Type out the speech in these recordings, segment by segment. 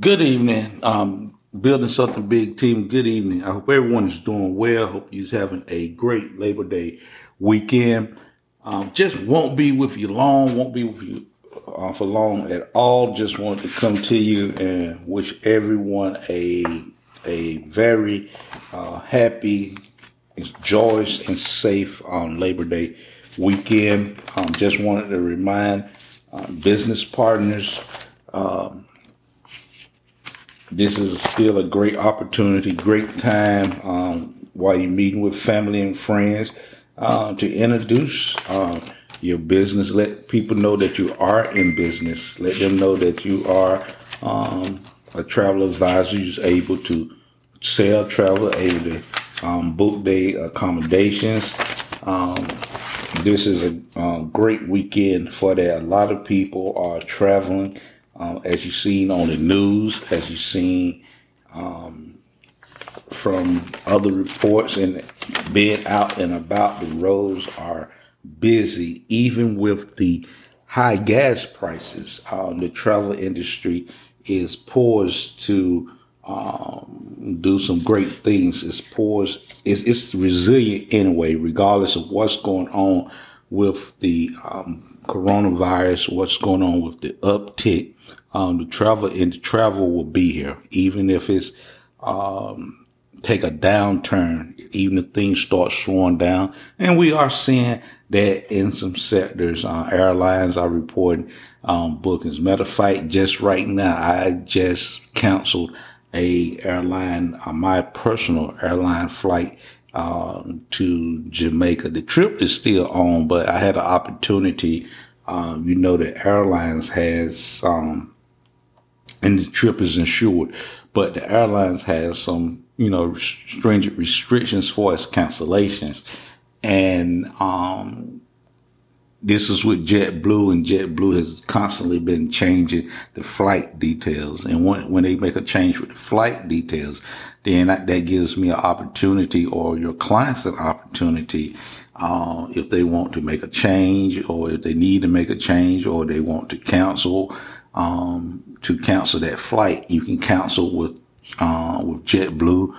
Good evening. Um, building something big team. Good evening. I hope everyone is doing well. Hope you're having a great Labor Day weekend. Um, just won't be with you long. Won't be with you uh, for long at all. Just want to come to you and wish everyone a a very uh, happy, joyous, and safe on Labor Day weekend. Um, just wanted to remind um, business partners. Um, this is still a great opportunity, great time um, while you're meeting with family and friends uh, to introduce uh, your business. Let people know that you are in business. Let them know that you are um, a travel advisor who's able to sell travel, able to um, book day accommodations. Um, this is a uh, great weekend for that. A lot of people are traveling um, as you've seen on the news, as you've seen um, from other reports, and being out and about, the roads are busy, even with the high gas prices. Um, the travel industry is poised to um, do some great things. It's poised, it's, it's resilient anyway, regardless of what's going on with the um, coronavirus, what's going on with the uptick um, the travel and the travel will be here, even if it's um, take a downturn, even if things start slowing down. And we are seeing that in some sectors, uh, airlines are reporting um, bookings. Matter of fact, just right now, I just canceled a airline, uh, my personal airline flight uh, to Jamaica. The trip is still on, but I had an opportunity. Um, you know, the airlines has um, and the trip is insured. But the airlines has some, you know, stringent restrictions for its cancellations. And, um, this is with JetBlue and JetBlue has constantly been changing the flight details. And when, when they make a change with the flight details, then that, that gives me an opportunity or your clients an opportunity, uh, if they want to make a change or if they need to make a change or they want to cancel um, to cancel that flight. You can cancel with uh, with JetBlue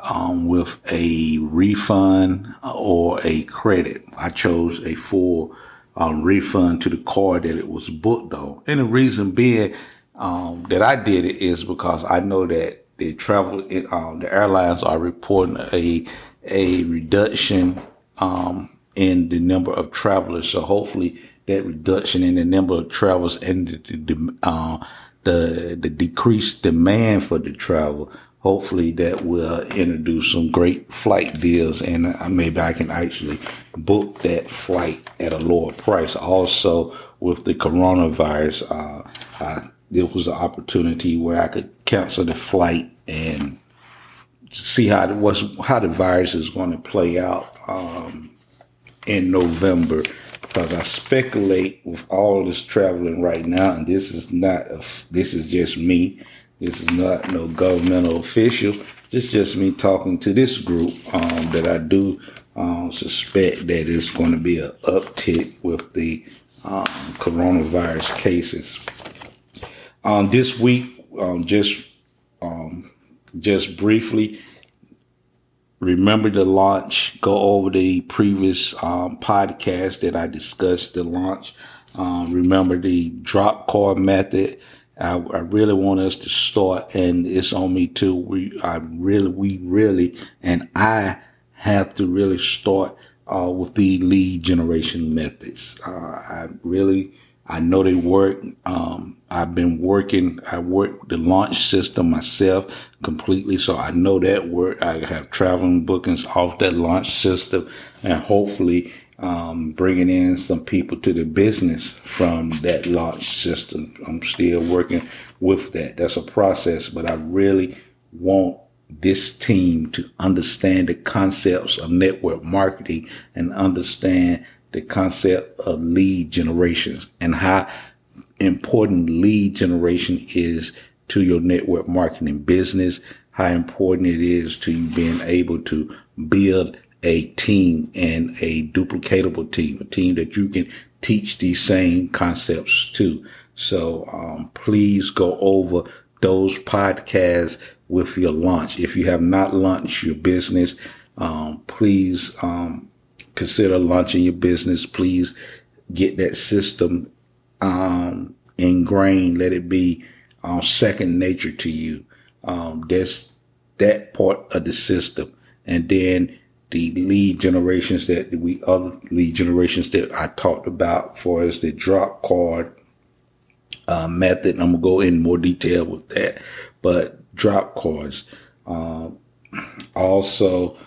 um, with a refund or a credit. I chose a full um, refund to the card that it was booked on, and the reason being um, that I did it is because I know that the travel, um, the airlines are reporting a a reduction um, in the number of travelers. So hopefully that reduction in the number of travels and the, the, uh, the, the decreased demand for the travel, hopefully that will introduce some great flight deals and uh, maybe I can actually book that flight at a lower price. Also with the coronavirus, uh, there was an opportunity where I could cancel the flight and see how the, what's, how the virus is going to play out, um, in November because I speculate with all this traveling right now, and this is not a, this is just me. This is not no governmental official. This is just me talking to this group um, that I do um, suspect that it's going to be an uptick with the um, coronavirus cases. Um, this week, um, just um, just briefly, remember the launch, go over the previous um, podcast that I discussed the launch. Um, remember the drop card method. I, I, really want us to start, and it's on me too. We, I really, we really, and I have to really start uh, with the lead generation methods. Uh, I really I know they work. Um, I've been working. I work the launch system myself completely, so I know that work. I have traveling bookings off that launch system, and hopefully um, bringing in some people to the business from that launch system. I'm still working with that. That's a process, but I really want this team to understand the concepts of network marketing and understand the concept of lead generation and how important lead generation is to your network marketing business, how important it is to you being able to build a team and a duplicatable team, a team that you can teach these same concepts to. So um, please go over those podcasts with your launch. If you have not launched your business, um, please um, consider launching your business. Please get that system um, ingrained. Let it be um, second nature to you. Um, that's that part of the system, and then the lead generations that we other lead generations that I talked about for us the drop card uh, method. I'm gonna go in more detail with that, but drop cards. Uh, also, um,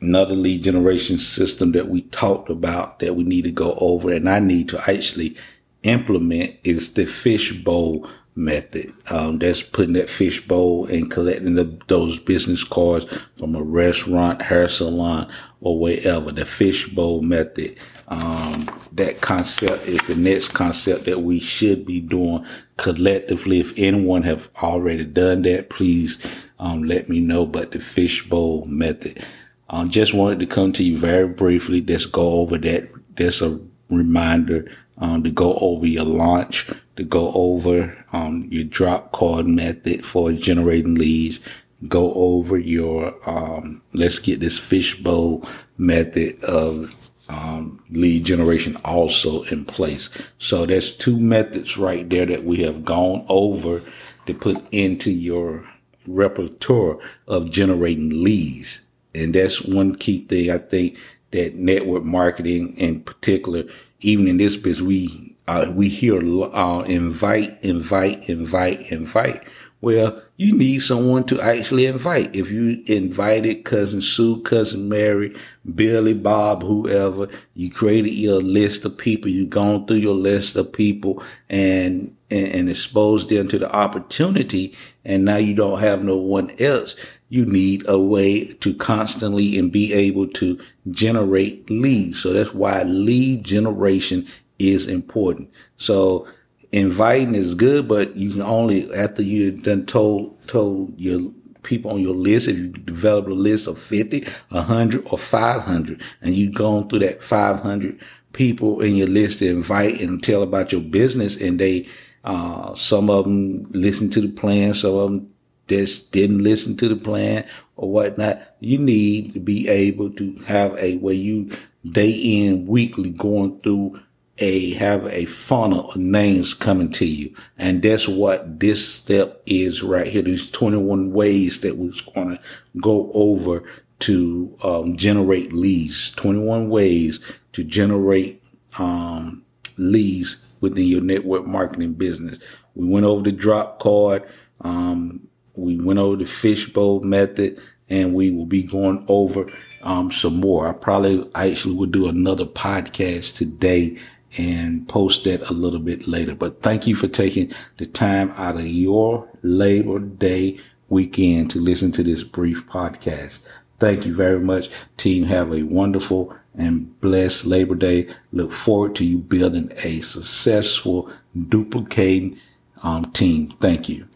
another lead generation system that we talked about that we need to go over, and I need to actually implement is the fishbowl method. Um, that's putting that fishbowl and collecting the, those business cards from a restaurant, hair salon, or wherever. The fishbowl method. Um, that concept is the next concept that we should be doing collectively. If anyone have already done that, please um, let me know. But the fishbowl method. Um, just wanted to come to you very briefly. Just go over that. That's a reminder um, to go over your launch, to go over um, your drop card method for generating leads, go over your um, let's get this fishbowl method of um, lead generation also in place. So there's two methods right there that we have gone over to put into your repertoire of generating leads. And that's one key thing I think that network marketing in particular even in this business, we uh, we hear uh, invite, invite, invite, invite. Well, you need someone to actually invite. If you invited cousin Sue, cousin Mary, Billy, Bob, whoever, you created your list of people. You've gone through your list of people and, and, and exposed them to the opportunity. And now you don't have no one else. You need a way to constantly and be able to generate leads. So that's why lead generation is important. So inviting is good, but you can only after you done told told your people on your list, if you develop a list of 50, 100, or 500, and you've gone through that 500 people in your list to invite and tell about your business, and they, uh, some of them listen to the plan, some of them just didn't listen to the plan or whatnot. You need to be able to have a where you day in weekly going through a have a funnel of names coming to you. And that's what this step is right here. These 21 ways that we're going to go over to um, generate leads. 21 ways to generate um, leads within your network marketing business. We went over the drop card. Um, we went over the fishbowl method and we will be going over um, some more. I probably actually will do another podcast today and post that a little bit later. But thank you for taking the time out of your Labor Day weekend to listen to this brief podcast. Thank you very much. Team, have a wonderful and blessed Labor Day. Look forward to you building a successful, duplicating um, team. Thank you.